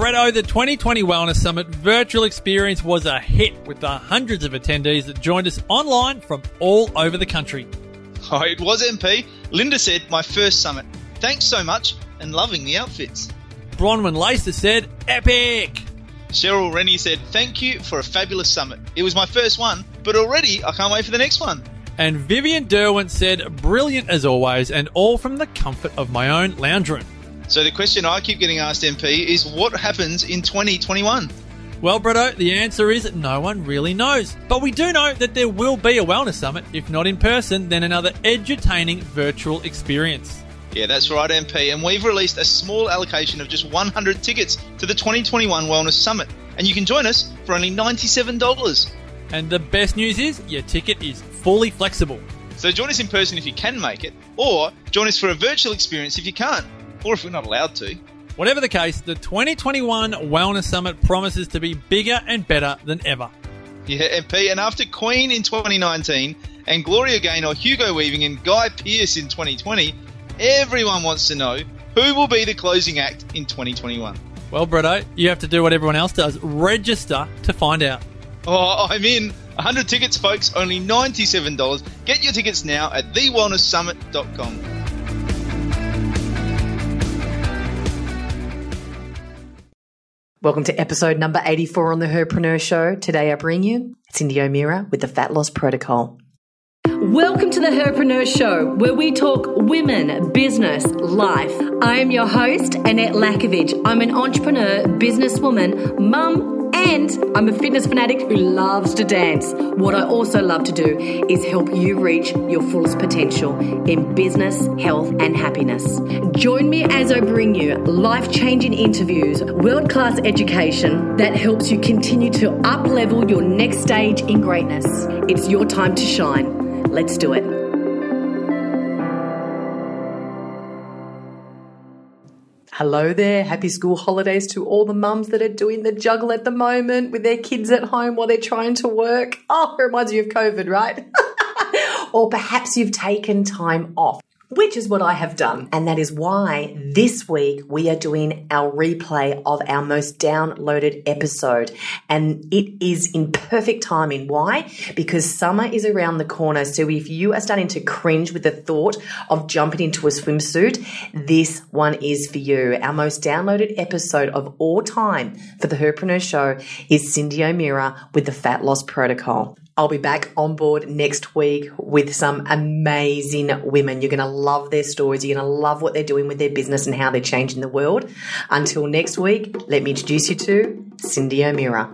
Bretto, oh, the 2020 Wellness Summit virtual experience was a hit with the hundreds of attendees that joined us online from all over the country. Oh, it was MP. Linda said, my first summit. Thanks so much and loving the outfits. Bronwyn Lacer said, epic! Cheryl Rennie said, thank you for a fabulous summit. It was my first one, but already I can't wait for the next one. And Vivian Derwent said, brilliant as always, and all from the comfort of my own lounge room. So the question I keep getting asked, MP, is what happens in 2021? Well, Bretto, the answer is no one really knows. But we do know that there will be a wellness summit, if not in person, then another edutaining virtual experience. Yeah, that's right, MP. And we've released a small allocation of just 100 tickets to the 2021 Wellness Summit. And you can join us for only $97. And the best news is your ticket is fully flexible. So join us in person if you can make it, or join us for a virtual experience if you can't or if we're not allowed to. Whatever the case, the 2021 Wellness Summit promises to be bigger and better than ever. Yeah, MP, and after Queen in 2019 and Gloria Gaynor, Hugo Weaving, and Guy Pearce in 2020, everyone wants to know who will be the closing act in 2021. Well, Bretto, you have to do what everyone else does register to find out. Oh, I'm in. 100 tickets, folks, only $97. Get your tickets now at thewellnesssummit.com. Welcome to episode number 84 on the Herpreneur Show. Today I bring you Cyndi O'Meara with the Fat Loss Protocol. Welcome to the Herpreneur Show, where we talk women, business, life. I am your host, Annette Lakovich. I'm an entrepreneur, businesswoman, mum, and I'm a fitness fanatic who loves to dance. What I also love to do is help you reach your fullest potential in business, health, and happiness. Join me as I bring you life changing interviews, world class education that helps you continue to up level your next stage in greatness. It's your time to shine. Let's do it. Hello there. Happy school holidays to all the mums that are doing the juggle at the moment with their kids at home while they're trying to work. Oh, it reminds you of COVID, right? or perhaps you've taken time off which is what I have done. And that is why this week we are doing our replay of our most downloaded episode. And it is in perfect timing. Why? Because summer is around the corner. So if you are starting to cringe with the thought of jumping into a swimsuit, this one is for you. Our most downloaded episode of all time for the Herpreneur Show is Cyndi O'Meara with the Fat Loss Protocol. I'll be back on board next week with some amazing women. You're going to love their stories. You're going to love what they're doing with their business and how they're changing the world. Until next week, let me introduce you to Cyndi O'Meara.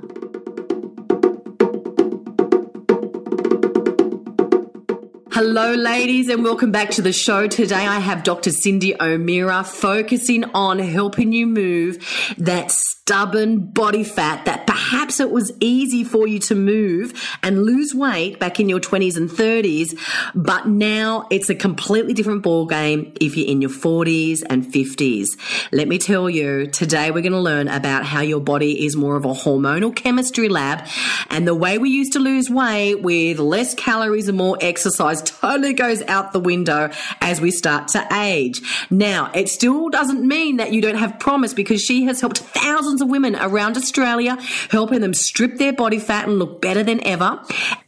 Hello, ladies, and welcome back to the show. Today I have Dr. Cyndi O'Meara focusing on helping you move that stubborn body fat that perhaps it was easy for you to move and lose weight back in your 20s and 30s, but now it's a completely different ball game if you're in your 40s and 50s. Let me tell you, today we're going to learn about how your body is more of a hormonal chemistry lab and the way we used to lose weight with less calories and more exercise totally goes out the window as we start to age. Now, it still doesn't mean that you don't have promise because she has helped thousands thousands of women around Australia, helping them strip their body fat and look better than ever.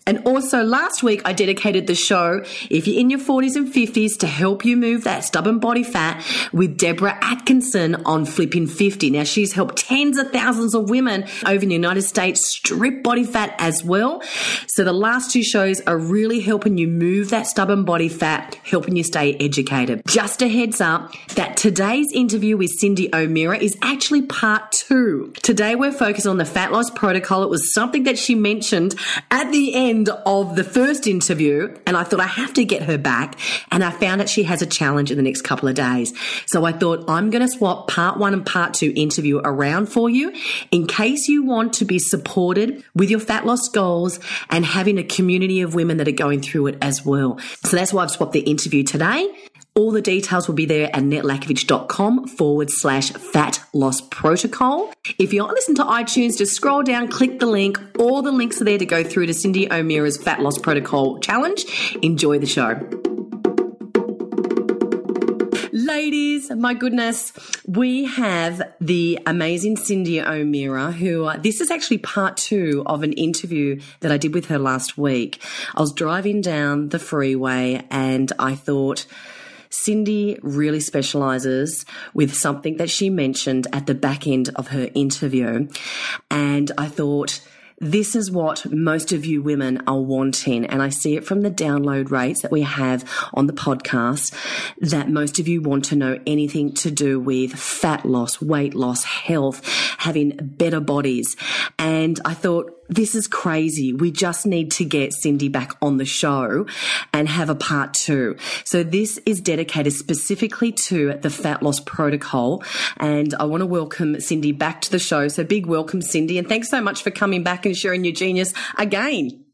And also last week, I dedicated the show, if you're in your 40s and 50s, to help you move that stubborn body fat with Deborah Atkinson on Flipping 50. Now, she's helped tens of thousands of women over in the United States strip body fat as well. So the last two shows are really helping you move that stubborn body fat, helping you stay educated. Just a heads up that today's interview with Cyndi O'Meara is actually part two. Today, we're focused on the fat loss protocol. It was something that she mentioned at the end end of the first interview and I thought I have to get her back. And I found that she has a challenge in the next couple of days. So I thought I'm going to swap part one and part two interview around for you in case you want to be supported with your fat loss goals and having a community of women that are going through it as well. So that's why I've swapped the interview today. All the details will be there at netlakovich.com forward slash fat loss protocol. If you're listening to iTunes, just scroll down, click the link. All the links are there to go through to Cyndi O'Meara's fat loss protocol challenge. Enjoy the show. Ladies, my goodness, we have the amazing Cyndi O'Meara, who uh, this is actually part two of an interview that I did with her last week. I was driving down the freeway and I thought, Cyndi really specializes with something that she mentioned at the back end of her interview. And I thought, this is what most of you women are wanting. And I see it from the download rates that we have on the podcast that most of you want to know anything to do with fat loss, weight loss, health, having better bodies. And I thought, this is crazy. We just need to get Cyndi back on the show and have a part two. So this is dedicated specifically to the fat loss protocol. And I want to welcome Cyndi back to the show. So big welcome, Cyndi. And thanks so much for coming back and sharing your genius again.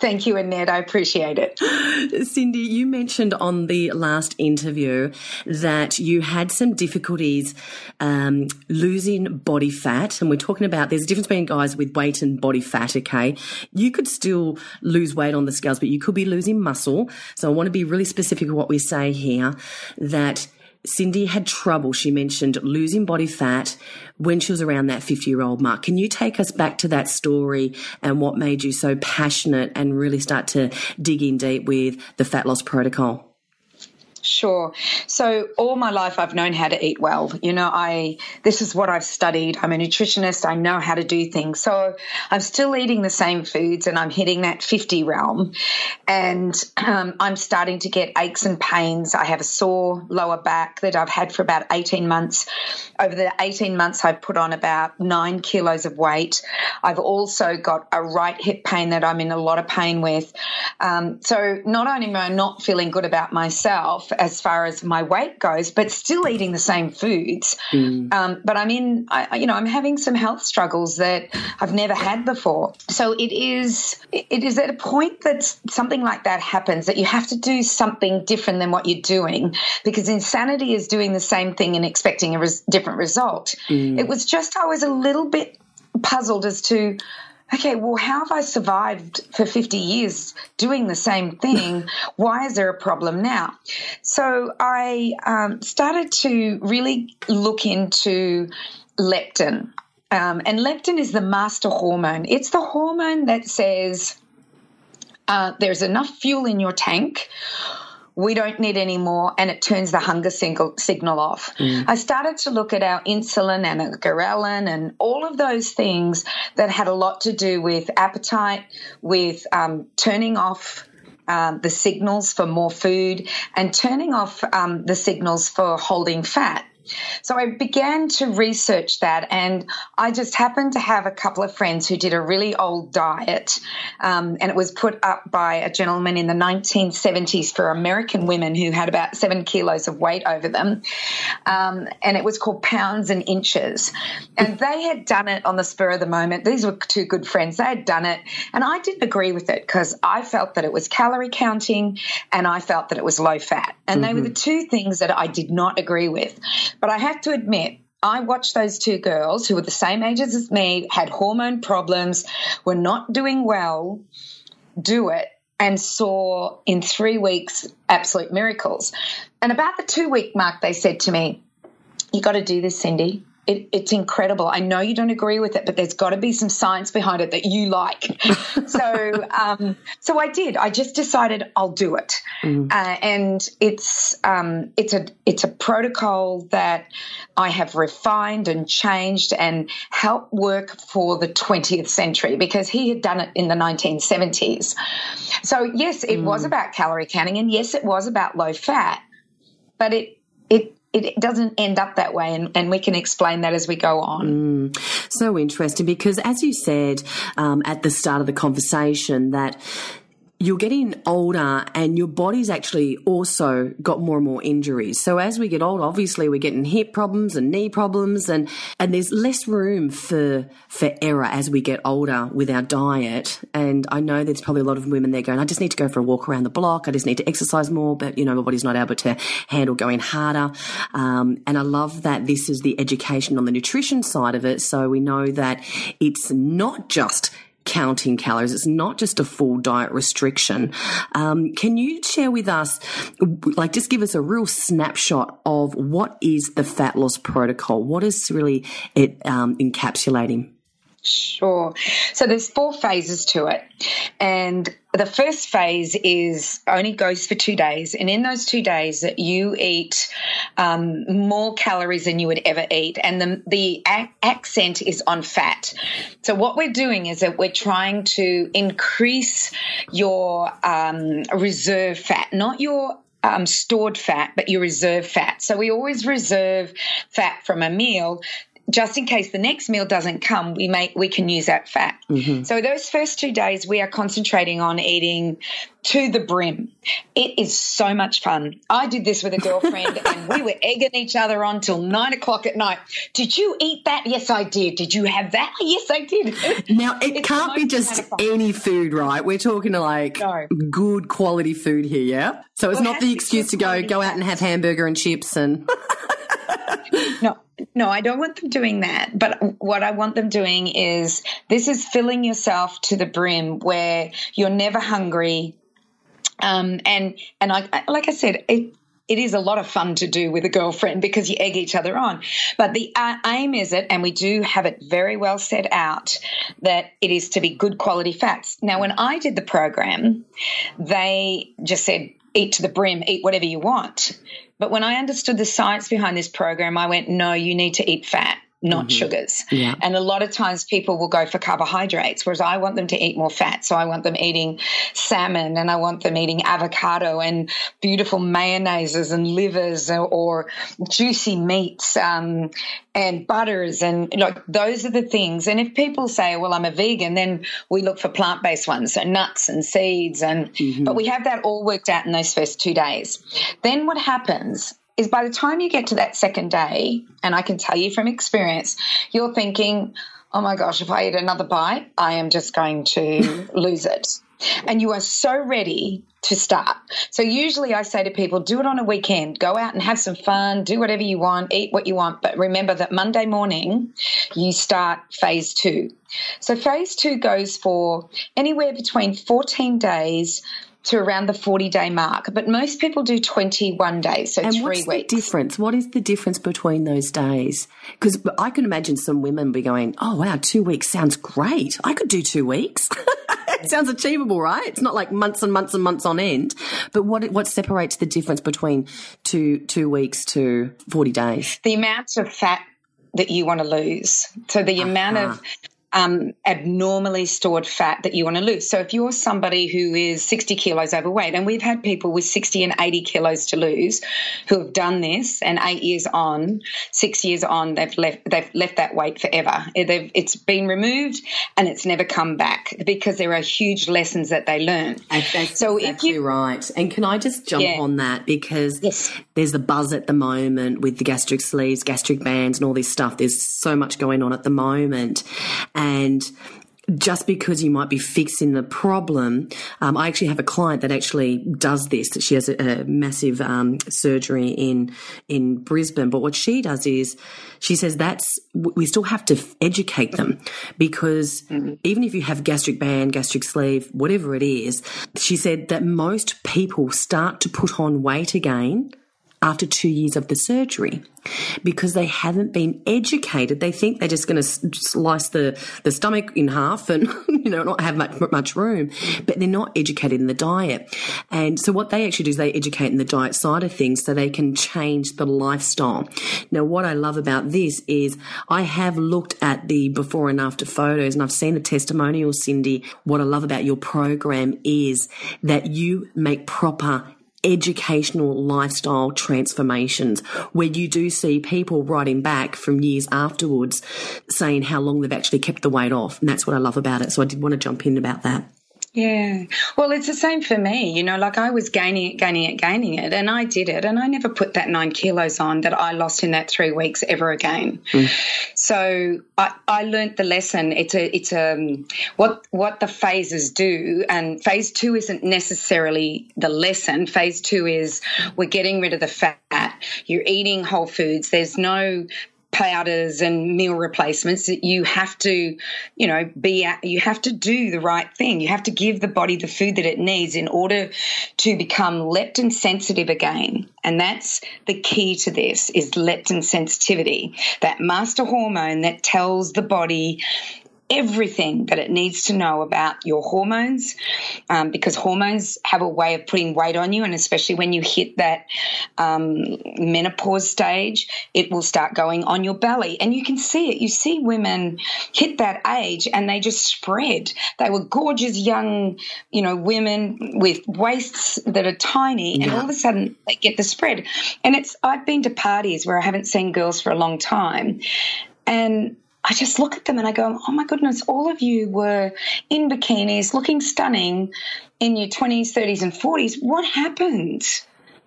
Thank you, Annette. I appreciate it. Cyndi, you mentioned on the last interview that you had some difficulties um, losing body fat. And we're talking about there's a difference between guys with weight and body fat, okay? You could still lose weight on the scales, but you could be losing muscle. So I want to be really specific what we say here that Cyndi had trouble, she mentioned, losing body fat when she was around that 50 year old mark. Can you take us back to that story and what made you so passionate and really start to dig in deep with the fat loss protocol? Sure. So all my life I've known how to eat well. You know, I this is what I've studied. I'm a nutritionist. I know how to do things. So I'm still eating the same foods and I'm hitting that 50 realm and um, I'm starting to get aches and pains. I have a sore lower back that I've had for about 18 months. Over the 18 months I've put on about 9 kilos of weight. I've also got a right hip pain that I'm in a lot of pain with. Um, so not only am I not feeling good about myself as far as my weight goes, but still eating the same foods. Mm. Um, but I'm in, I, you know, I'm having some health struggles that I've never had before. So it is, it is at a point that something like that happens that you have to do something different than what you're doing because insanity is doing the same thing and expecting a res- different result. Mm. It was just I was a little bit puzzled as to okay, well, how have I survived for 50 years doing the same thing? Why is there a problem now? So I um, started to really look into leptin. Um, and leptin is the master hormone. It's the hormone that says uh, there's enough fuel in your tank we don't need any more, and it turns the hunger signal off. Mm. I started to look at our insulin and our ghrelin and all of those things that had a lot to do with appetite, with um, turning off um, the signals for more food and turning off um, the signals for holding fat. So I began to research that, and I just happened to have a couple of friends who did a really old diet, um, and it was put up by a gentleman in the 1970s for American women who had about seven kilos of weight over them, um, and it was called Pounds and Inches, and they had done it on the spur of the moment. These were two good friends; they had done it, and I didn't agree with it because I felt that it was calorie counting, and I felt that it was low fat, and mm-hmm. they were the two things that I did not agree with. But I have to admit, I watched those two girls who were the same ages as me, had hormone problems, were not doing well, do it, and saw in three weeks absolute miracles. And about the two week mark, they said to me, You got to do this, Cyndi it, it's incredible. I know you don't agree with it, but there's got to be some science behind it that you like. so, um, so I did. I just decided I'll do it, mm. uh, and it's um, it's a it's a protocol that I have refined and changed and helped work for the 20th century because he had done it in the 1970s. So yes, it mm. was about calorie counting, and yes, it was about low fat, but it it it doesn't end up that way, and, and we can explain that as we go on. Mm, so interesting because, as you said um, at the start of the conversation, that you're getting older and your body's actually also got more and more injuries. So as we get older, obviously we're getting hip problems and knee problems and, and there's less room for, for error as we get older with our diet. And I know there's probably a lot of women there going, I just need to go for a walk around the block. I just need to exercise more, but you know, my body's not able to handle going harder. Um, and I love that this is the education on the nutrition side of it. So we know that it's not just counting calories. It's not just a full diet restriction. Um, can you share with us, like, just give us a real snapshot of what is the fat loss protocol? What is really it um, encapsulating? Sure. So there's four phases to it. And the first phase is only goes for two days. And in those two days, you eat um, more calories than you would ever eat. And the, the accent is on fat. So what we're doing is that we're trying to increase your um, reserve fat, not your um, stored fat, but your reserve fat. So we always reserve fat from a meal just in case the next meal doesn't come, we make we can use that fat. Mm-hmm. So those first two days, we are concentrating on eating to the brim. It is so much fun. I did this with a girlfriend, and we were egging each other on till nine o'clock at night. Did you eat that? Yes, I did. Did you have that? Yes, I did. Now it it's can't be just any food, right? We're talking to like no. good quality food here, yeah. So it's well, not the excuse to go go out and have hamburger and chips and. no, no, I don't want them doing that. But what I want them doing is this is filling yourself to the brim where you're never hungry. Um, and and I, like I said, it it is a lot of fun to do with a girlfriend because you egg each other on. But the uh, aim is it, and we do have it very well set out, that it is to be good quality fats. Now, when I did the program, they just said, eat to the brim, eat whatever you want. But when I understood the science behind this program, I went, no, you need to eat fat not mm-hmm. sugars. Yeah. And a lot of times people will go for carbohydrates, whereas I want them to eat more fat. So I want them eating salmon and I want them eating avocado and beautiful mayonnaises and livers or, or juicy meats um, and butters. And like those are the things. And if people say, well, I'm a vegan, then we look for plant based ones, so nuts and seeds. And, mm-hmm. but we have that all worked out in those first two days. Then what happens is by the time you get to that second day, and I can tell you from experience, you're thinking, oh my gosh, if I eat another bite, I am just going to lose it. And you are so ready to start. So usually I say to people, do it on a weekend. Go out and have some fun, do whatever you want, eat what you want. But remember that Monday morning you start phase two. So phase two goes for anywhere between 14 days to around the 40 day mark, but most people do 21 days, so and three what's weeks. The difference? What is the difference between those days? Because I can imagine some women be going, "Oh wow, two weeks sounds great. I could do two weeks." it sounds achievable, right? It's not like months and months and months on end. But what what separates the difference between two two weeks to 40 days? The amount of fat that you want to lose. So the uh-huh. amount of um, abnormally stored fat that you want to lose. So if you're somebody who is 60 kilos overweight, and we've had people with 60 and 80 kilos to lose who have done this, and eight years on, six years on, they've left they've left that weight forever. They've, it's been removed and it's never come back because there are huge lessons that they learn. That's so exactly if you, right. And can I just jump yeah. on that because yes. there's the buzz at the moment with the gastric sleeves, gastric bands, and all this stuff. There's so much going on at the moment and just because you might be fixing the problem, um, I actually have a client that actually does this. She has a, a massive um, surgery in in Brisbane, but what she does is she says that's we still have to educate them because mm-hmm. even if you have gastric band, gastric sleeve, whatever it is, she said that most people start to put on weight again after two years of the surgery because they haven't been educated. They think they're just going to slice the, the stomach in half and, you know, not have much, much room, but they're not educated in the diet. And so what they actually do is they educate in the diet side of things so they can change the lifestyle. Now, what I love about this is I have looked at the before and after photos and I've seen the testimonials, Cyndi. What I love about your program is that you make proper educational lifestyle transformations where you do see people writing back from years afterwards saying how long they've actually kept the weight off. And that's what I love about it. So I did want to jump in about that. Yeah. Well, it's the same for me. You know, like I was gaining it, gaining it, gaining it, and I did it, and I never put that nine kilos on that I lost in that three weeks ever again. Mm. So I, I learned the lesson. It's a, it's a, um, what, what the phases do, and phase two isn't necessarily the lesson. Phase two is we're getting rid of the fat. You're eating whole foods. There's no powders and meal replacements. That you have to, you know, be at, you have to do the right thing. You have to give the body the food that it needs in order to become leptin sensitive again. And that's the key to this is leptin sensitivity, that master hormone that tells the body everything that it needs to know about your hormones um, because hormones have a way of putting weight on you and especially when you hit that um, menopause stage it will start going on your belly. And you can see it. You see women hit that age and they just spread. They were gorgeous young you know women with waists that are tiny and all of a sudden they get the spread. And it's i've been to parties where i haven't seen girls for a long time and I just look at them and I go, oh my goodness, all of you were in bikinis looking stunning in your 20s, 30s, and 40s. What happened?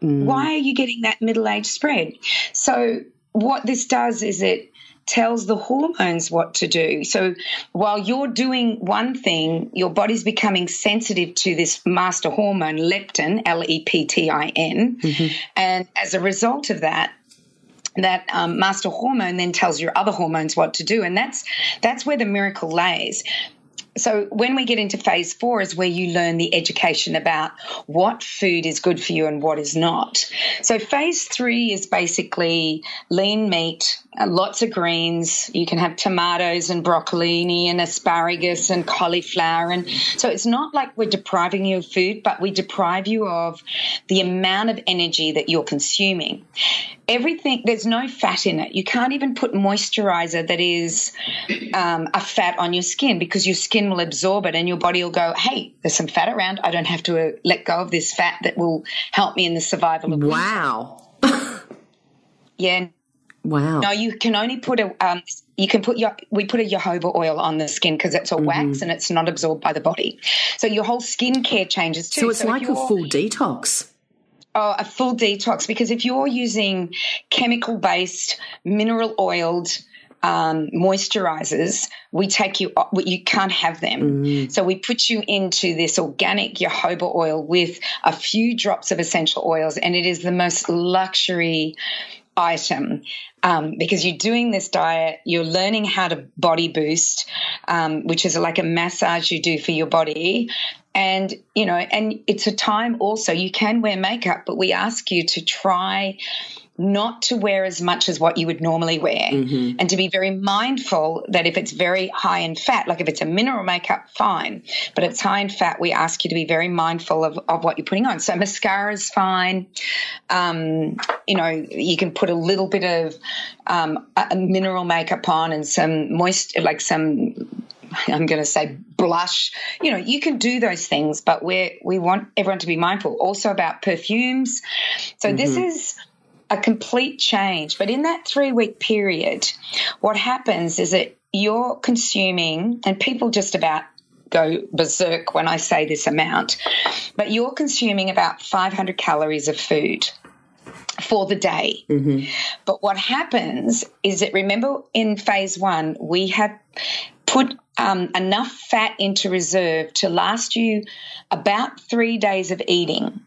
Mm. Why are you getting that middle age spread? So, what this does is it tells the hormones what to do. So while you're doing one thing, your body's becoming sensitive to this master hormone, leptin, L E P T I N. Mm-hmm. And as a result of that, that um, master hormone then tells your other hormones what to do and that's that's where the miracle lays. So when we get into phase four is where you learn the education about what food is good for you and what is not. So phase three is basically lean meat uh, lots of greens. You can have tomatoes and broccolini and asparagus and cauliflower. And so it's not like we're depriving you of food, but we deprive you of the amount of energy that you're consuming. Everything, there's no fat in it. You can't even put moisturizer that is um, a fat on your skin because your skin will absorb it and your body will go, hey, there's some fat around. I don't have to uh, let go of this fat that will help me in the survival of Wow. yeah Wow. No, you can only put a um, you can put your we put a jojoba oil on the skin because it's a mm-hmm. wax and it's not absorbed by the body. So your whole skin care changes too. So it's so like a full detox. Oh, a full detox because if you're using chemical based mineral oiled um, moisturizers, we take you, you can't have them. Mm. So we put you into this organic jojoba oil with a few drops of essential oils, and it is the most luxury item um, because you're doing this diet, you're learning how to body boost, um, which is like a massage you do for your body. And, you know, and it's a time also, you can wear makeup, but we ask you to try not to wear as much as what you would normally wear mm-hmm. and to be very mindful that if it's very high in fat, like if it's a mineral makeup, fine. But it's high in fat, we ask you to be very mindful of, of what you're putting on. So mascara is fine. Um, you know, you can put a little bit of um, a mineral makeup on and some moist, like some I'm going to say blush. You know, you can do those things, but we we want everyone to be mindful also about perfumes. So mm-hmm. this is a complete change. But in that three week period, what happens is that you're consuming, and people just about go berserk when I say this amount, but you're consuming about 500 calories of food for the day. Mm-hmm. But what happens is that remember in phase one, we have put um, enough fat into reserve to last you about three days of eating.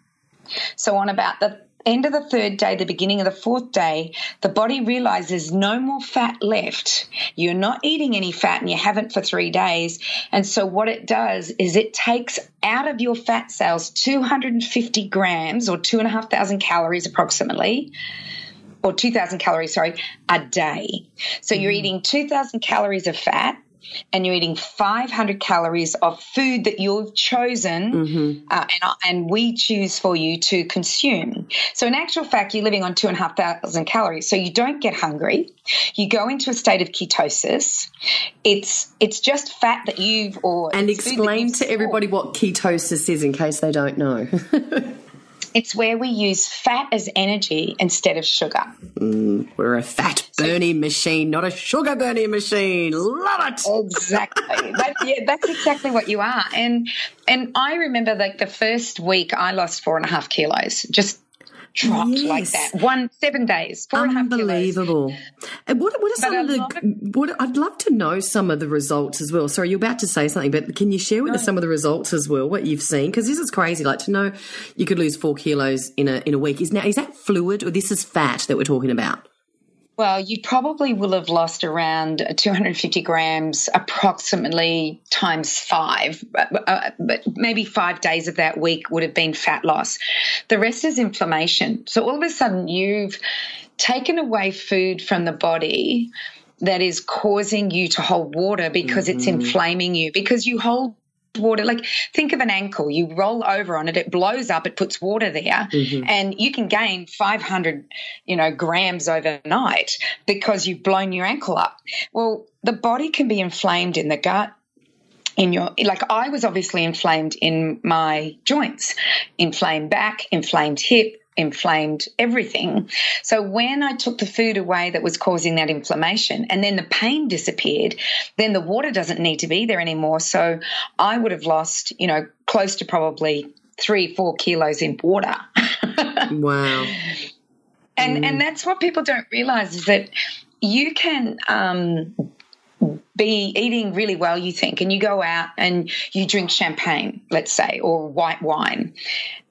So, on about the end of the third day, the beginning of the fourth day, the body realizes no more fat left. You're not eating any fat and you haven't for three days. And so what it does is it takes out of your fat cells 250 grams or two and a half thousand calories approximately or 2,000 calories, sorry, a day. So you're mm. eating 2,000 calories of fat and you're eating 500 calories of food that you've chosen mm-hmm. uh, and, and, we choose for you to consume. So, in actual fact, you're living on 2,500 calories. So, you don't get hungry. You go into a state of ketosis. It's it's just fat that you've or. And explain to everybody what ketosis is in case they don't know. It's where we use fat as energy instead of sugar. Mm, we're a fat burning machine, not a sugar burning machine. Love it. Exactly. that, yeah, that's exactly what you are. And and I remember like the first week I lost four and a half kilos. Just dropped yes. like that. One seven days, four Unbelievable. And, and what what are some of the? What I'd love to know some of the results as well. Sorry, you're about to say something, but can you share with no. us some of the results as well? What you've seen? Because this is crazy. Like to know you could lose four kilos in a in a week. Is now is that fluid or this is fat that we're talking about? Well, you probably will have lost around 250 grams, approximately times five, uh, but maybe five days of that week would have been fat loss. The rest is inflammation. So all of a sudden, you've taken away food from the body that is causing you to hold water because mm-hmm. it's inflaming you, because you hold water. Like think of an ankle. You roll over on it, it blows up, it puts water there, mm-hmm. and you can gain 500, you know, grams overnight because you've blown your ankle up. Well, the body can be inflamed in the gut. In your, like, I was obviously inflamed in my joints, inflamed back, inflamed hip, inflamed everything. So when I took the food away that was causing that inflammation and then the pain disappeared, then the water doesn't need to be there anymore. So I would have lost, you know, close to probably three, four kilos in water. wow. And mm. and that's what people don't realize is that you can um, be eating really well, you think, and you go out and you drink champagne, let's say, or white wine,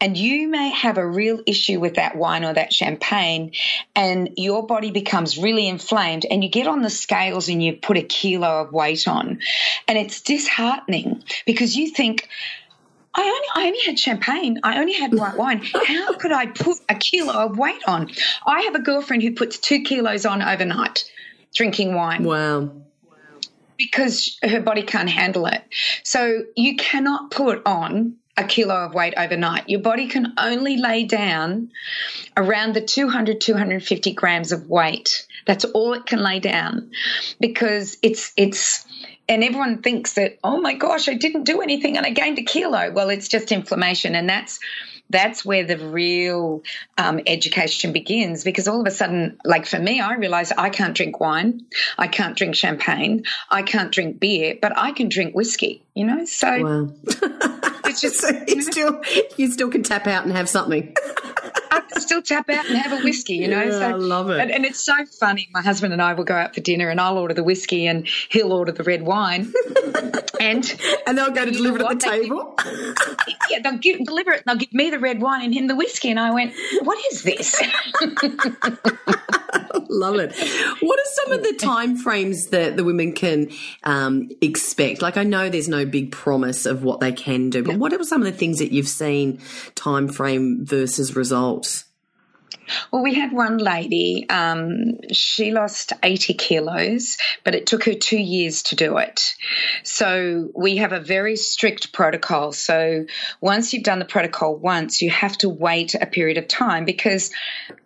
and you may have a real issue with that wine or that champagne, and your body becomes really inflamed, and you get on the scales and you put a kilo of weight on, and it's disheartening because you think, I only, I only had champagne. I only had white wine. How could I put a kilo of weight on? I have a girlfriend who puts two kilos on overnight drinking wine. Wow because her body can't handle it. So you cannot put on a kilo of weight overnight. Your body can only lay down around the 200, 250 grams of weight. That's all it can lay down because it's, it's, and everyone thinks that, oh my gosh, I didn't do anything and I gained a kilo. Well, it's just inflammation. And that's, that's where the real um, education begins because all of a sudden, like for me, I realized I can't drink wine, I can't drink champagne, I can't drink beer, but I can drink whiskey, you know? So wow. it's just. so you, know, still, you still can tap out and have something. I can still tap out and have a whiskey, you know. Yeah, so, I love it. And, and, it's so funny. My husband and I will go out for dinner, and I'll order the whiskey, and he'll order the red wine, and and they'll go to deliver it at the table. Give, yeah, they'll give, deliver it. They'll give me the red wine and him the whiskey, and I went, "What is this?" Love it. What are some of the time frames that the women can um, expect? Like, I know there's no big promise of what they can do, but what are some of the things that you've seen time frame versus results? Well, we had one lady, um, she lost 80 kilos, but it took her two years to do it. So we have a very strict protocol. So once you've done the protocol once, you have to wait a period of time because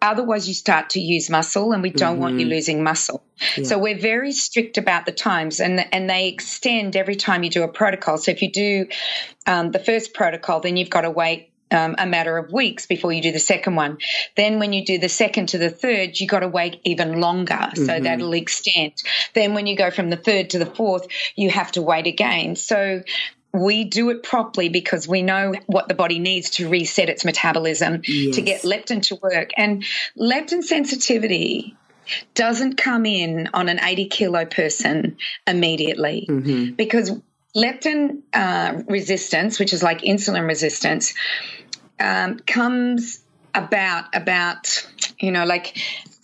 otherwise you start to use muscle and we don't mm-hmm. want you mm-hmm. losing muscle. Yeah. So we're very strict about the times and, and they extend every time you do a protocol. So if you do um, the first protocol, then you've got to wait um, a matter of weeks before you do the second one. Then when you do the second to the third, you got to wait even longer. So mm-hmm. that'll extend. Then when you go from the third to the fourth, you have to wait again. So we do it properly because we know what the body needs to reset its metabolism yes. to get leptin to work. And leptin sensitivity doesn't come in on an 80 kilo person immediately mm-hmm. because leptin uh, resistance, which is like insulin resistance, um, comes about about you know like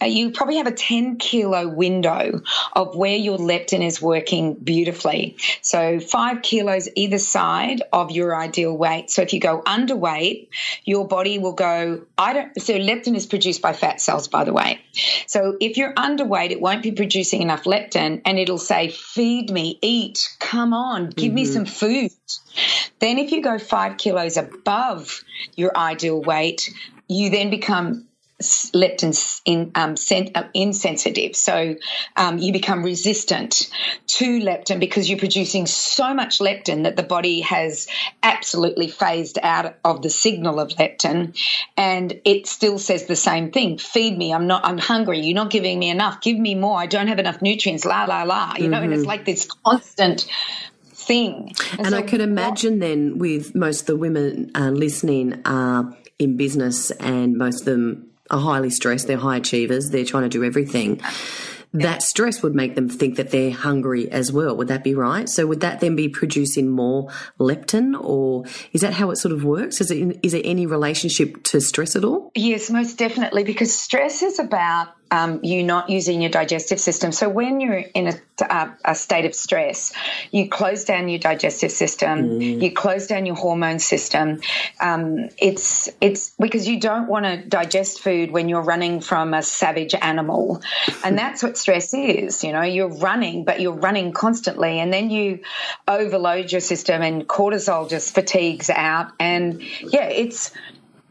you probably have a 10 kilo window of where your leptin is working beautifully. So, five kilos either side of your ideal weight. So, if you go underweight, your body will go, I don't, so leptin is produced by fat cells, by the way. So, if you're underweight, it won't be producing enough leptin and it'll say, feed me, eat, come on, give mm-hmm. me some food. Then, if you go five kilos above your ideal weight, you then become leptin in, um, uh, insensitive. So um, you become resistant to leptin because you're producing so much leptin that the body has absolutely phased out of the signal of leptin, and it still says the same thing: "Feed me. I'm not. I'm hungry. You're not giving me enough. Give me more. I don't have enough nutrients." La la la. You know, mm-hmm. and it's mm-hmm. like this constant thing. And, and so I could imagine then with most of the women uh, listening are in business and most of them are highly stressed, they're high achievers, they're trying to do everything. That stress would make them think that they're hungry as well. Would that be right? So would that then be producing more leptin, or is that how it sort of works? Is it is there any relationship to stress at all? Yes, most definitely, because stress is about um, you not using your digestive system. So when you're in a, a, a state of stress, you close down your digestive system, mm. you close down your hormone system. Um, it's it's because you don't want to digest food when you're running from a savage animal, and that's what stress is. You know, you're running, but you're running constantly, and then you overload your system, and cortisol just fatigues out, and yeah, it's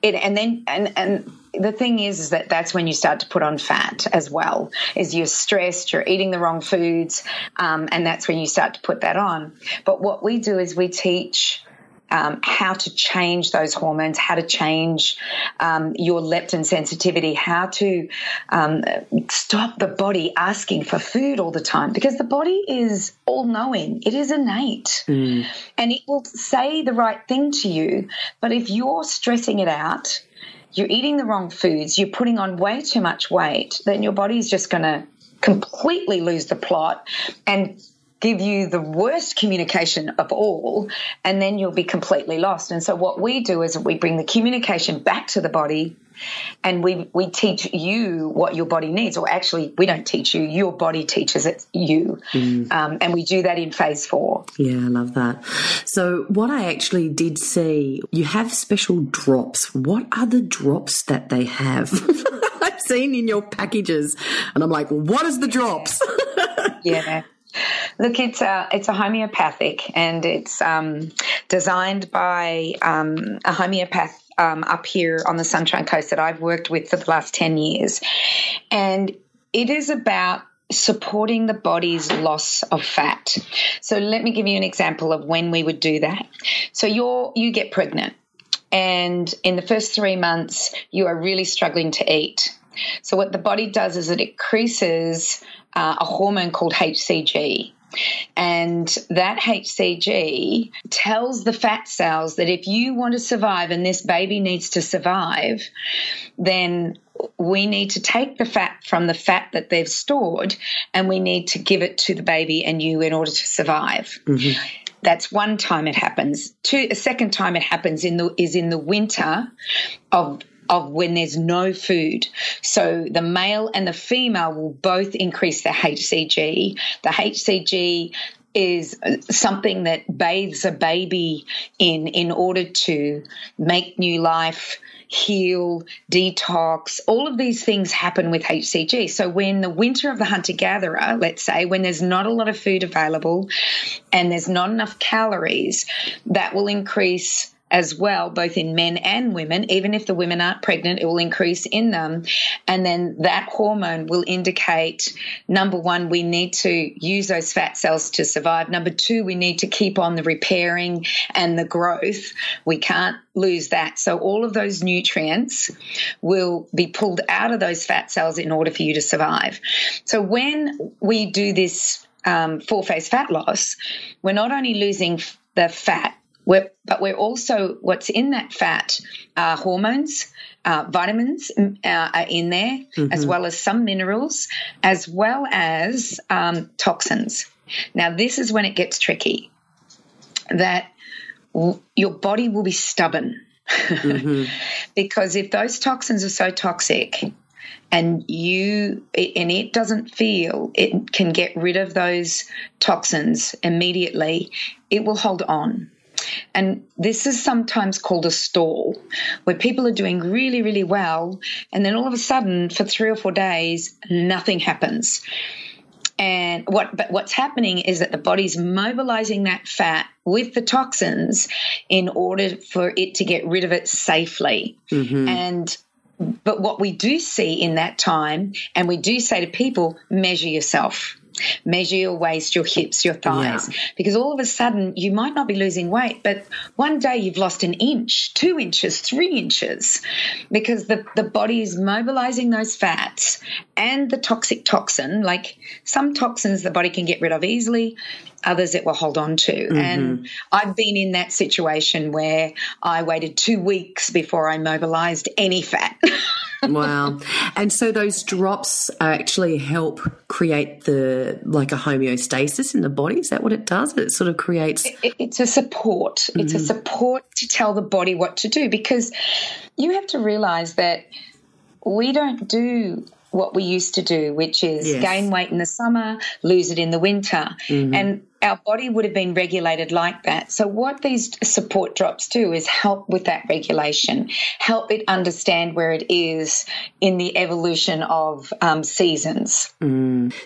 it, and then and and the thing is, is that that's when you start to put on fat as well. Is you're stressed, you're eating the wrong foods, um, and that's when you start to put that on. But what we do is we teach. Um, how to change those hormones, how to change um, your leptin sensitivity, how to um, stop the body asking for food all the time because the body is all knowing, it is innate, mm. and it will say the right thing to you. But if you're stressing it out, you're eating the wrong foods, you're putting on way too much weight, then your body's just going to completely lose the plot and give you the worst communication of all, and then you'll be completely lost. And so, what we do is we bring the communication back to the body and we we teach you what your body needs. Or actually we don't teach you. Your body teaches it you. Mm. um, and we do that in phase four. Yeah i love that. So what i actually did see you have special drops. What are the drops that they have? I've seen in your packages and i'm like what is the drops? Yeah Look, it's a it's a homeopathic, and it's um, designed by um, a homeopath um, up here on the Sunshine Coast that I've worked with for the last 10 years. And it is about supporting the body's loss of fat. So let me give you an example of when we would do that. So you're you get pregnant and in the first 3 months you are really struggling to eat. So what the body does is it increases uh, a hormone called HCG. And that HCG tells the fat cells that if you want to survive and this baby needs to survive, then we need to take the fat from the fat that they've stored and we need to give it to the baby and you in order to survive. Mm-hmm. That's one time it happens. Two, a second time it happens in the is in the winter of of when there's no food. So the male and the female will both increase their HCG. The HCG is something that bathes a baby in in order to make new life heal, detox, all of these things happen with HCG. So when the winter of the hunter gatherer, let's say, when there's not a lot of food available and there's not enough calories, that will increase as well, both in men and women. Even if the women aren't pregnant, it will increase in them. And then that hormone will indicate number one, we need to use those fat cells to survive. Number two, we need to keep on the repairing and the growth. We can't lose that. So all of those nutrients will be pulled out of those fat cells in order for you to survive. So when we do this um, four phase fat loss, we're not only losing the fat we're, but we're also what's in that fat are hormones, uh, vitamins uh, are in there, mm-hmm. as well as some minerals, as well as um, toxins. Now, this is when it gets tricky. That w- your body will be stubborn. Mm-hmm. because if those toxins are so toxic and you and it doesn't feel it can get rid of those toxins immediately it will hold on and this is sometimes called a stall, where people are doing really, really well, and then all of a sudden, for three or four days, nothing happens. And what but what's happening is that the body's mobilizing that fat with the toxins in order for it to get rid of it safely. Mm-hmm. And but what we do see in that time, and we do say to people, measure yourself measure your waist, your hips, your thighs, yeah. because all of a sudden you might not be losing weight, but one day you've lost an inch, two inches, three inches, because the, the body is mobilizing those fats and the toxic toxin. Like some toxins the body can get rid of easily, others it will hold on to. Mm-hmm. And I've been in that situation where I waited two weeks before I mobilized any fat. wow. And so those drops actually help create the like a homeostasis in the body. Is that what it does? It sort of creates. It, it's a support. Mm-hmm. It's a mm-hmm. support to tell the body what to do because you have to realize that we don't do what we used to do, which is Yes. gain weight in the summer, lose it in the winter. And our body would have been regulated like that. So, what these support drops do is help with that regulation, help it understand where it is in the evolution of um, seasons.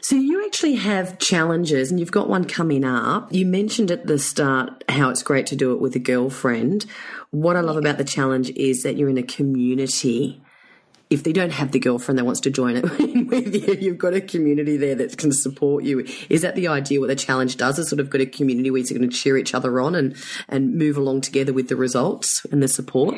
So you actually have challenges, and you've got one coming up. You mentioned at the start how it's great to do it with a girlfriend. What I love about the challenge is that you're in a community. If they don't have the girlfriend that wants to join it with you, you've got a community there that can support you. Is that the idea? What the challenge does is sort of got a community where you're going to cheer each other on and and move along together with the results and the support.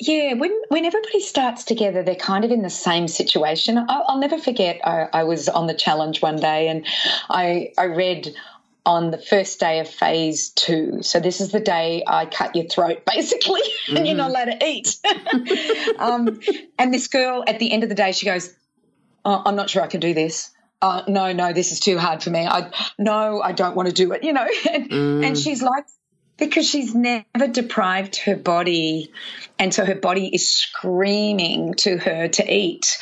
Yeah, when when everybody starts together, they're kind of in the same situation. I'll, I'll never forget. I, I was on the challenge one day, and I I read on the first day of phase two. So this is the day I cut your throat, basically, and you're not allowed to eat. um, and this girl, at the end of the day, she goes, oh, "I'm not sure I can do this." Uh, no, no, this is too hard for me. I no, I don't want to do it. You know, and, and she's like, because she's never deprived her body, and so her body is screaming to her to eat.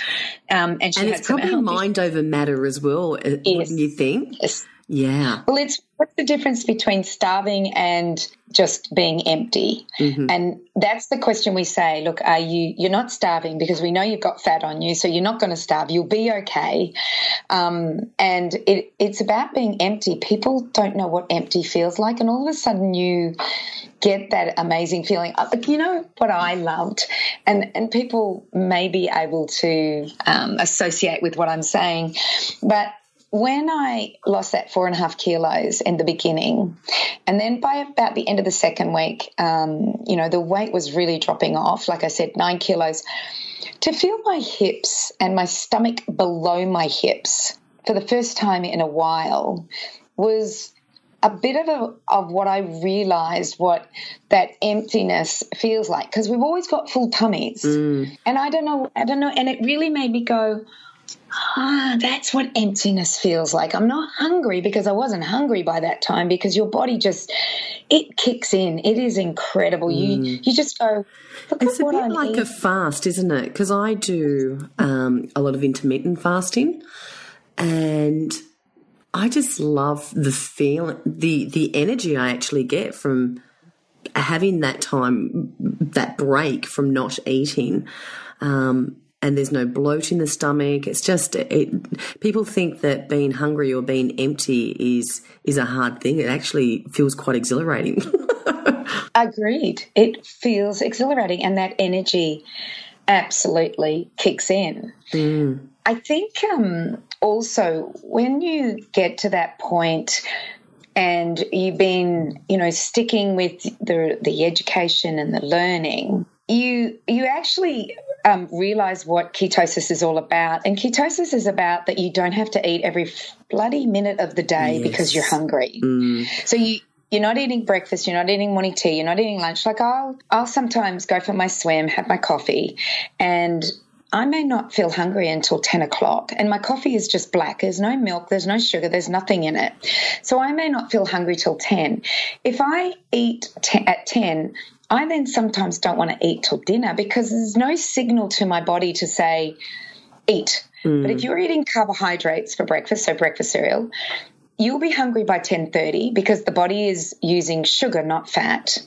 Um, and she And it's probably mind over matter as well, uh, wouldn't you think? issues. Yeah. Well, it's what's the difference between starving and just being empty? And that's the question we say. Look, are you? You're not starving because we know you've got fat on you, so you're not going to starve. You'll be okay. Um, and it, it's about being empty. People don't know what empty feels like, and all of a sudden you get that amazing feeling. Uh, like, You know what I loved, and and people may be able to um, associate with what I'm saying, but when I lost that four and a half kilos in the beginning, and then by about the end of the second week, um, you know, the weight was really dropping off. Like I said, nine kilos. To feel my hips and my stomach below my hips for the first time in a while was a bit of a, of what I realized what that emptiness feels like because we've always got full tummies, and I don't know, I don't know, and it really made me go, ah, that's what emptiness feels like. I'm not hungry because I wasn't hungry by that time because your body just it kicks in. It is incredible. You you just go. It's a bit I'm like eating. a fast, isn't it? Because I do um, a lot of intermittent fasting, and I just love the feel, the the energy I actually get from having that time, that break from not eating. Um, and there's no bloat in the stomach. It's just it. People think that being hungry or being empty is is a hard thing. It actually feels quite exhilarating. Agreed. It feels exhilarating, and that energy absolutely kicks in. I think um, also when you get to that point and you've been, you know, sticking with the the education and the learning, you you actually um, realize what ketosis is all about. And ketosis is about that you don't have to eat every bloody minute of the day because you're hungry. So you you're not eating breakfast, you're not eating morning tea, you're not eating lunch. Like I'll I'll sometimes go for my swim, have my coffee, and I may not feel hungry until 10 o'clock, and my coffee is just black. There's no milk, there's no sugar, there's nothing in it. So I may not feel hungry till 10. If I eat te- at 10, I then sometimes don't want to eat till dinner because there's no signal to my body to say, eat. But if mm. you're eating carbohydrates for breakfast, so breakfast cereal, you'll be hungry by 10:30 because the body is using sugar not fat.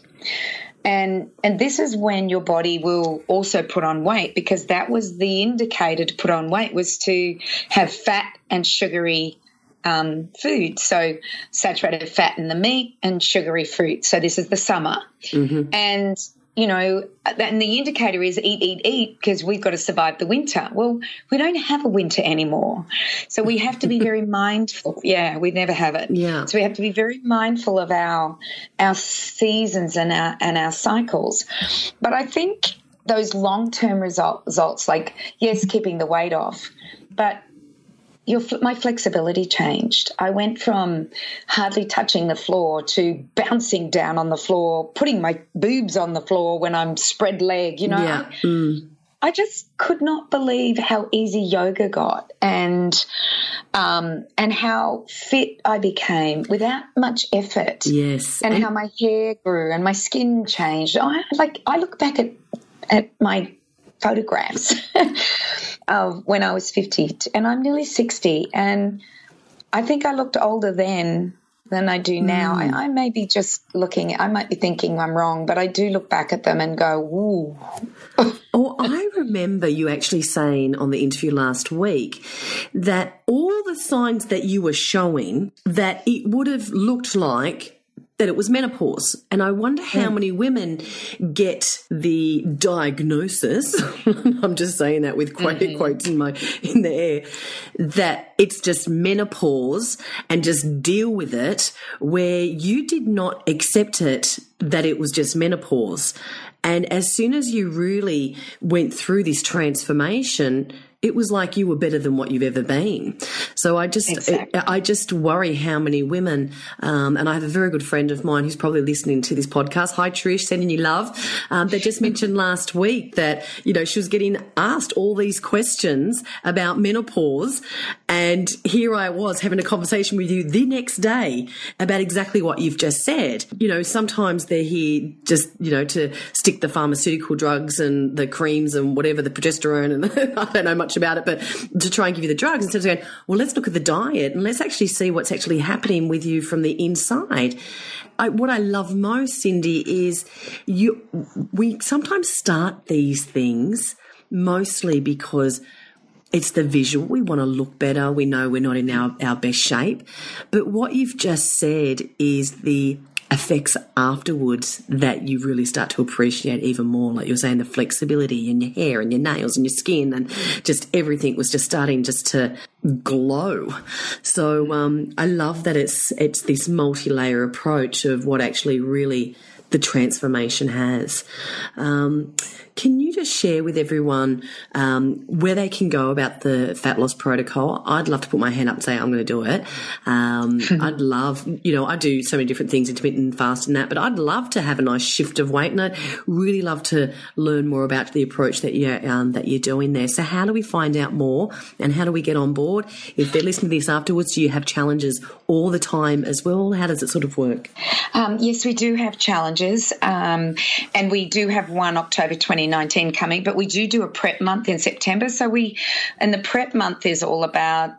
And and this is when your body will also put on weight because that was the indicator to put on weight was to have fat and sugary um, food. So saturated fat in the meat and sugary fruit. So this is the summer. And you know, and the indicator is eat, eat, eat because we've got to survive the winter. Well, we don't have a winter anymore. So we have to be very mindful. Yeah, we never have it. Yeah. So we have to be very mindful of our our seasons and our and our cycles. But I think those long term result, results, like yes, keeping the weight off, but your, my flexibility changed. I went from hardly touching the floor to bouncing down on the floor, putting my boobs on the floor when I'm spread leg. You know, yeah. I just could not believe how easy yoga got and um, and how fit I became without much effort. Yes. And, how my hair grew and my skin changed. I like I look back at at my photographs of when I was 50, and I'm nearly 60. And I think I looked older then than I do now. Mm. I, I, may be just looking, I might be thinking I'm wrong, but I do look back at them and go, ooh. oh, I remember you actually saying on the interview last week that all the signs that you were showing, that it would have looked like that it was menopause. And I wonder how mm. many women get the diagnosis. I'm just saying that with quote, mm-hmm. quotes in my in the air that it's just menopause and just deal with it where you did not accept it that it was just menopause. And as soon as you really went through this transformation, it was like you were better than what you've ever been. So I just, exactly. I just worry how many women, um, and I have a very good friend of mine who's probably listening to this podcast. Hi, Trish, sending you love. Um, they just mentioned last week that, you know, she was getting asked all these questions about menopause. And here I was having a conversation with you the next day about exactly what you've just said. You know, sometimes they're here just, you know, to stick the pharmaceutical drugs and the creams and whatever, the progesterone and I don't know much much about it, but to try and give you the drugs instead of going, well, let's look at the diet and let's actually see what's actually happening with you from the inside. I, what I love most, Cyndi, is you. We sometimes start these things mostly because it's the visual. We want to look better. We know we're not in our, our best shape. But what you've just said is the effects afterwards that you really start to appreciate even more. Like you're saying, the flexibility in your hair and your nails and your skin and just everything was just starting just to glow. So um, I love that it's it's this multi-layer approach of what actually really the transformation has. Um, can you just share with everyone um, where they can go about the fat loss protocol? I'd love to put my hand up and say I'm going to do it. Um, I'd love, you know, I do so many different things, intermittent fast and that, but I'd love to have a nice shift of weight, and I'd really love to learn more about the approach that you um, that you're doing there. So, how do we find out more, and how do we get on board? If they're listening to this afterwards, do you have challenges all the time as well? How does it sort of work? Um, yes, we do have challenges, um, and we do have one October 29 2019 coming, but we do do a prep month in September. So we, and the prep month is all about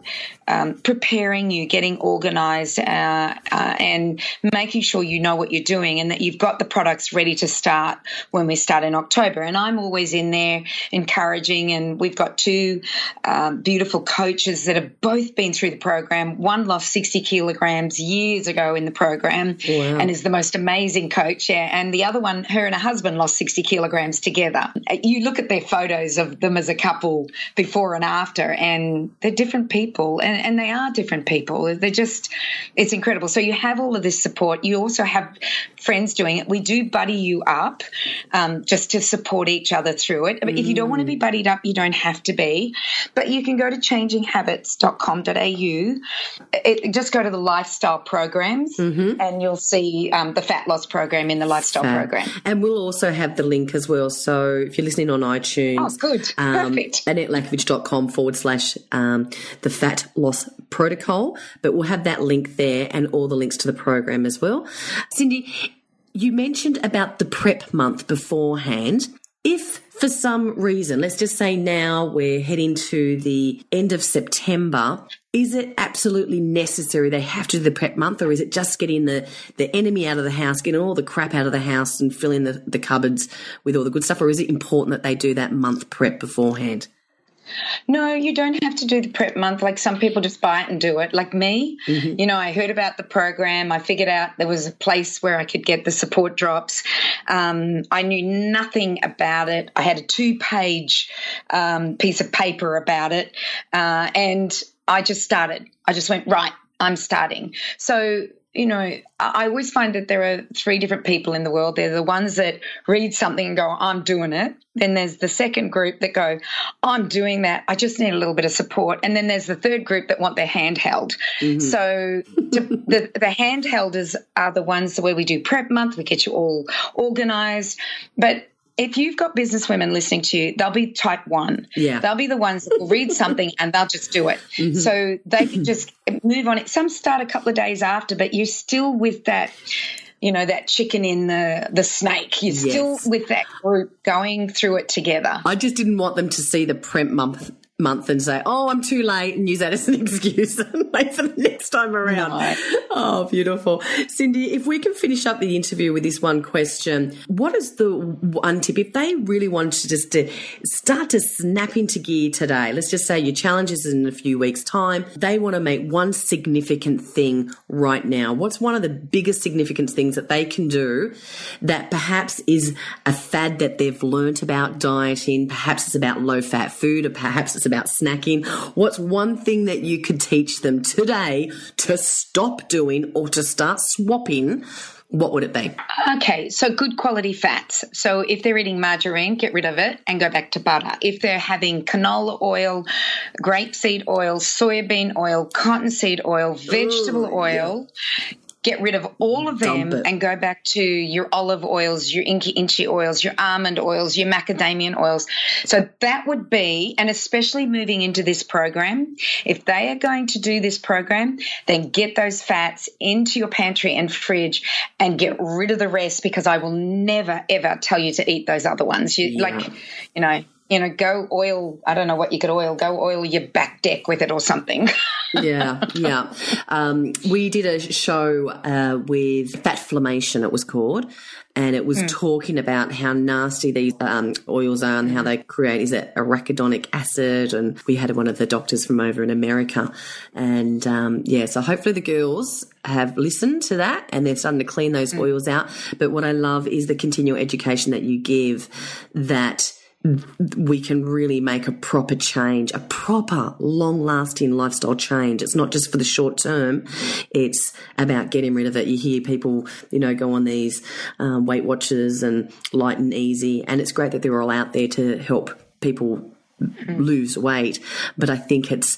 um, preparing you, getting organized, uh, uh, and making sure you know what you're doing and that you've got the products ready to start when we start in October. And I'm always in there encouraging, and we've got two um, beautiful coaches that have both been through the program. One lost 60 kilograms years ago in the program wow. and is the most amazing coach, yeah. And the other one, her and her husband lost 60 kilograms together. You look at their photos of them as a couple before and after, and they're different people. And and they are different people. They're just, it's incredible. So you have all of this support. You also have friends doing it. We do buddy you up um, just to support each other through it. Mm. If you don't want to be mm. buddied up, you don't have to be. But you can go to changinghabits.com.au. It, just go to the lifestyle programs mm-hmm. and you'll see um, the fat loss program in the lifestyle program. And we'll also have the link as well. So if you're listening on iTunes, oh, good. Um, Perfect. AnnetteLakovich.com forward slash um, the fat loss protocol. But we'll have that link there and all the links to the program as well. Cyndi, you mentioned about the prep month beforehand. If for some reason, let's just say now we're heading to the end of September, is it absolutely necessary they have to do the prep month or is it just getting the, the enemy out of the house, getting all the crap out of the house and filling the, the cupboards with all the good stuff? Or is it important that they do that month prep beforehand? No, you don't have to do the prep month. Like some people just buy it and do it. Like me, mm-hmm. you know, I heard about the program. I figured out there was a place where I could get the support drops. Um, I knew nothing about it. I had a two page um, piece of paper about it. Uh, and I just started. I just went, right, I'm starting. So you know, I always find that there are three different people in the world. They're the ones that read something and go, I'm doing it. Then there's the second group that go, I'm doing that. I just need a little bit of support. And then there's the third group that want their handheld. Mm-hmm. So the, the handhelders are the ones where we do prep month. We get you all organized. But if you've got business women listening to you, they'll be type one. Yeah. They'll be the ones that will read something and they'll just do it. Mm-hmm. So they can just move on it. Some start a couple of days after, but you're still with that you know, that chicken in the, the snake. You're Yes. still with that group going through it together. I just didn't want them to see the prep month month and say, "Oh, I'm too late," and use that as an excuse and wait for the next time around. No. Oh, beautiful, Cyndi. If we can finish up the interview with this one question, what is the one tip if they really wanted to just to start to snap into gear today? Let's just say your challenge is in a few weeks' time. They want to make one significant thing right now. What's one of the biggest significant things that they can do that perhaps is a fad that they've learnt about dieting? Perhaps it's about low fat food, or perhaps it's about snacking. What's one thing that you could teach them today to stop doing or to start swapping? What would it be? Okay, so good quality fats. So if they're eating margarine, get rid of it and go back to butter. If they're having canola oil, grapeseed oil, soybean oil, cottonseed oil, vegetable oil, get rid of all of them and go back to your olive oils, your inca inchi oils, your almond oils, your macadamian oils. So that would be, and especially moving into this program, if they are going to do this program, then get those fats into your pantry and fridge and get rid of the rest because I will never ever tell you to eat those other ones. You Yeah. like, you know, you know, go oil. I don't know what you could oil. Go oil your back deck with it or something. yeah, yeah. Um, we did a show uh, with Fatflammation, it was called, and it was talking about how nasty these um, oils are and how they create is it arachidonic acid. And we had one of the doctors from over in America, and um, yeah, so hopefully the girls have listened to that and they're starting to clean those oils out. But what I love is the continual education that you give that we can really make a proper change, a proper long lasting lifestyle change. It's not just for the short term. It's about getting rid of it. You hear people, you know, go on these um, Weight Watchers and Light and Easy, and it's great that they're all out there to help people lose weight. But I think it's,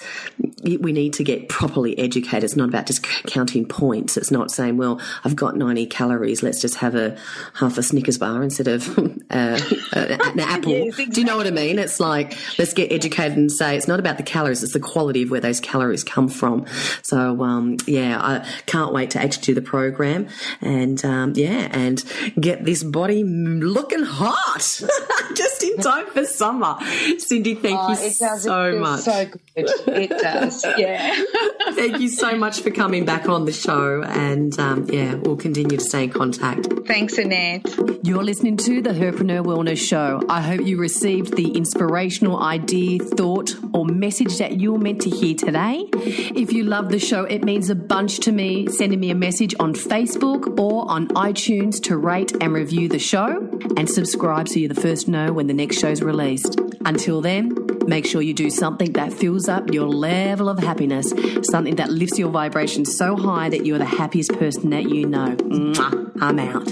we need to get properly educated. It's not about just counting points. It's not saying, well, I've got 90 calories. Let's just have a half a Snickers bar instead of uh, an apple. Yes, Do you know what I mean? It's like, let's get educated and say it's not about the calories. It's the quality of where those calories come from. So, um, yeah, I can't wait to actually do the program and, um, yeah, and get this body looking hot just in time for summer. Cyndi, thank Oh, you so much. So good. It does. Yeah. Thank you so much for coming back on the show. And um, yeah, we'll continue to stay in contact. Thanks, Annette. You're listening to the Herpreneur Wellness Show. I hope you received the inspirational idea, thought, or message that you're meant to hear today. If you love the show, it means a bunch to me. Sending me a message on Facebook or on iTunes to rate and review the show and subscribe so you're the first to know when the next show's released. Until then, make sure you do something that fills up your level of happiness, something that lifts your vibration so high that you're the happiest person that you know. Mwah. I'm out.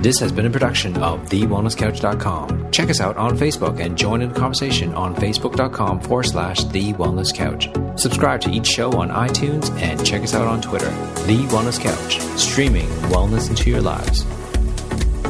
This has been a production of TheWellnessCouch.com. Check us out on Facebook and join in the conversation on Facebook.com forward slash The Wellness Couch. Subscribe to each show on iTunes and check us out on Twitter. The Wellness Couch, streaming wellness into your lives.